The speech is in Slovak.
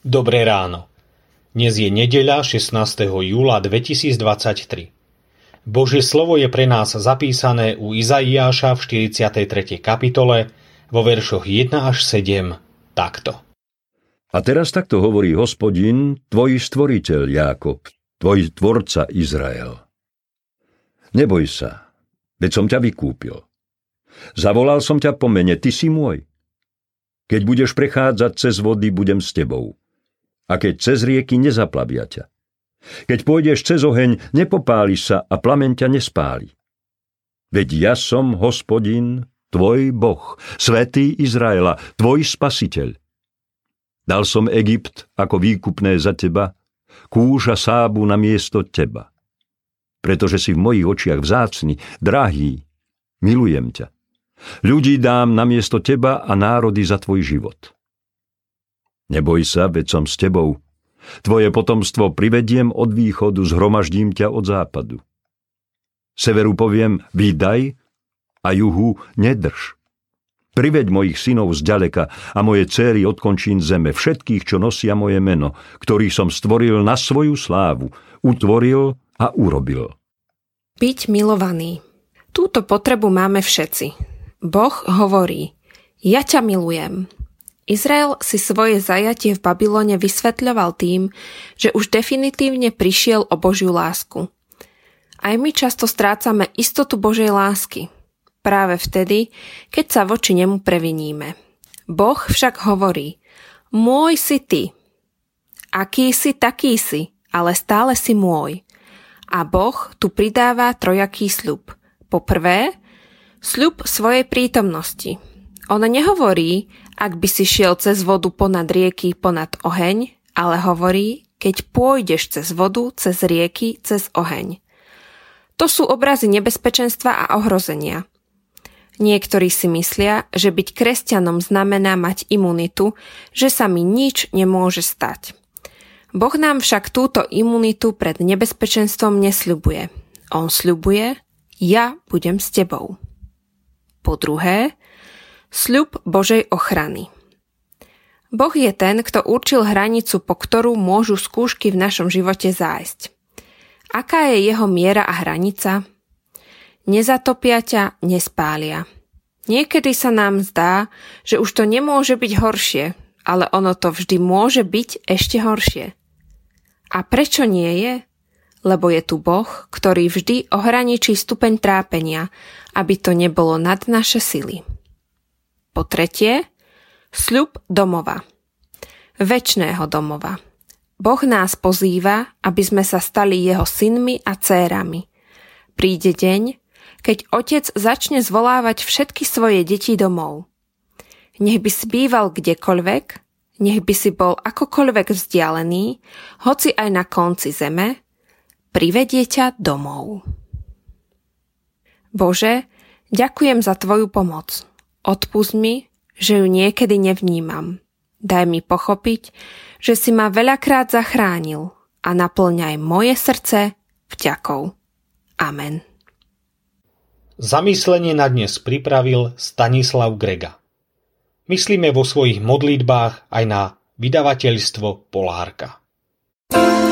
Dobré ráno. Dnes je nedeľa 16. júla 2023. Božie slovo je pre nás zapísané u Izaiáša v 43. kapitole vo veršoch 1 až 7 takto. A teraz takto hovorí hospodin, tvoj stvoriteľ Jákob, tvoj tvorca Izrael. Neboj sa, veď som ťa vykúpil. Zavolal som ťa po mene, ty si môj. Keď budeš prechádzať cez vody, budem s tebou a keď cez rieky nezaplavia ťa. Keď pôjdeš cez oheň, nepopáliš sa a plameň ťa nespáli. Veď ja som hospodin, tvoj boh, svätý Izraela, tvoj spasiteľ. Dal som Egypt ako výkupné za teba, kúž a sábu na miesto teba. Pretože si v mojich očiach vzácny, drahý, milujem ťa. Ľudí dám na miesto teba a národy za tvoj život. Neboj sa, veď som s tebou. Tvoje potomstvo privediem od východu, zhromaždím ťa od západu. Severu poviem, vydaj a juhu nedrž. Priveď mojich synov z ďaleka a moje céry od končín zeme, všetkých, čo nosia moje meno, ktorých som stvoril na svoju slávu, utvoril a urobil. Byť milovaný. Túto potrebu máme všetci. Boh hovorí, ja ťa milujem. Izrael si svoje zajatie v Babylone vysvetľoval tým, že už definitívne prišiel o Božiu lásku. Aj my často strácame istotu Božej lásky. Práve vtedy, keď sa voči nemu previníme. Boh však hovorí, môj si ty. Aký si, taký si, ale stále si môj. A Boh tu pridáva trojaký sľub. Poprvé, sľub svojej prítomnosti – on nehovorí, ak by si šiel cez vodu ponad rieky, ponad oheň, ale hovorí, keď pôjdeš cez vodu, cez rieky, cez oheň. To sú obrazy nebezpečenstva a ohrozenia. Niektorí si myslia, že byť kresťanom znamená mať imunitu, že sa mi nič nemôže stať. Boh nám však túto imunitu pred nebezpečenstvom nesľubuje. On sľubuje, ja budem s tebou. Po druhé, Sľub Božej ochrany. Boh je ten, kto určil hranicu, po ktorú môžu skúšky v našom živote zájsť. Aká je jeho miera a hranica? Nezatopia ťa, nespália. Niekedy sa nám zdá, že už to nemôže byť horšie, ale ono to vždy môže byť ešte horšie. A prečo nie je? Lebo je tu Boh, ktorý vždy ohraničí stupeň trápenia, aby to nebolo nad naše sily. Po tretie, sľub domova. Večného domova. Boh nás pozýva, aby sme sa stali jeho synmi a cérami. Príde deň, keď otec začne zvolávať všetky svoje deti domov. Nech by si býval kdekoľvek, nech by si bol akokoľvek vzdialený, hoci aj na konci zeme, privedie ťa domov. Bože, ďakujem za Tvoju pomoc. Odpust mi, že ju niekedy nevnímam. Daj mi pochopiť, že si ma veľakrát zachránil a naplňaj moje srdce vďakou. Amen. Zamyslenie na dnes pripravil Stanislav Grega. Myslíme vo svojich modlitbách aj na vydavateľstvo Polárka. thank you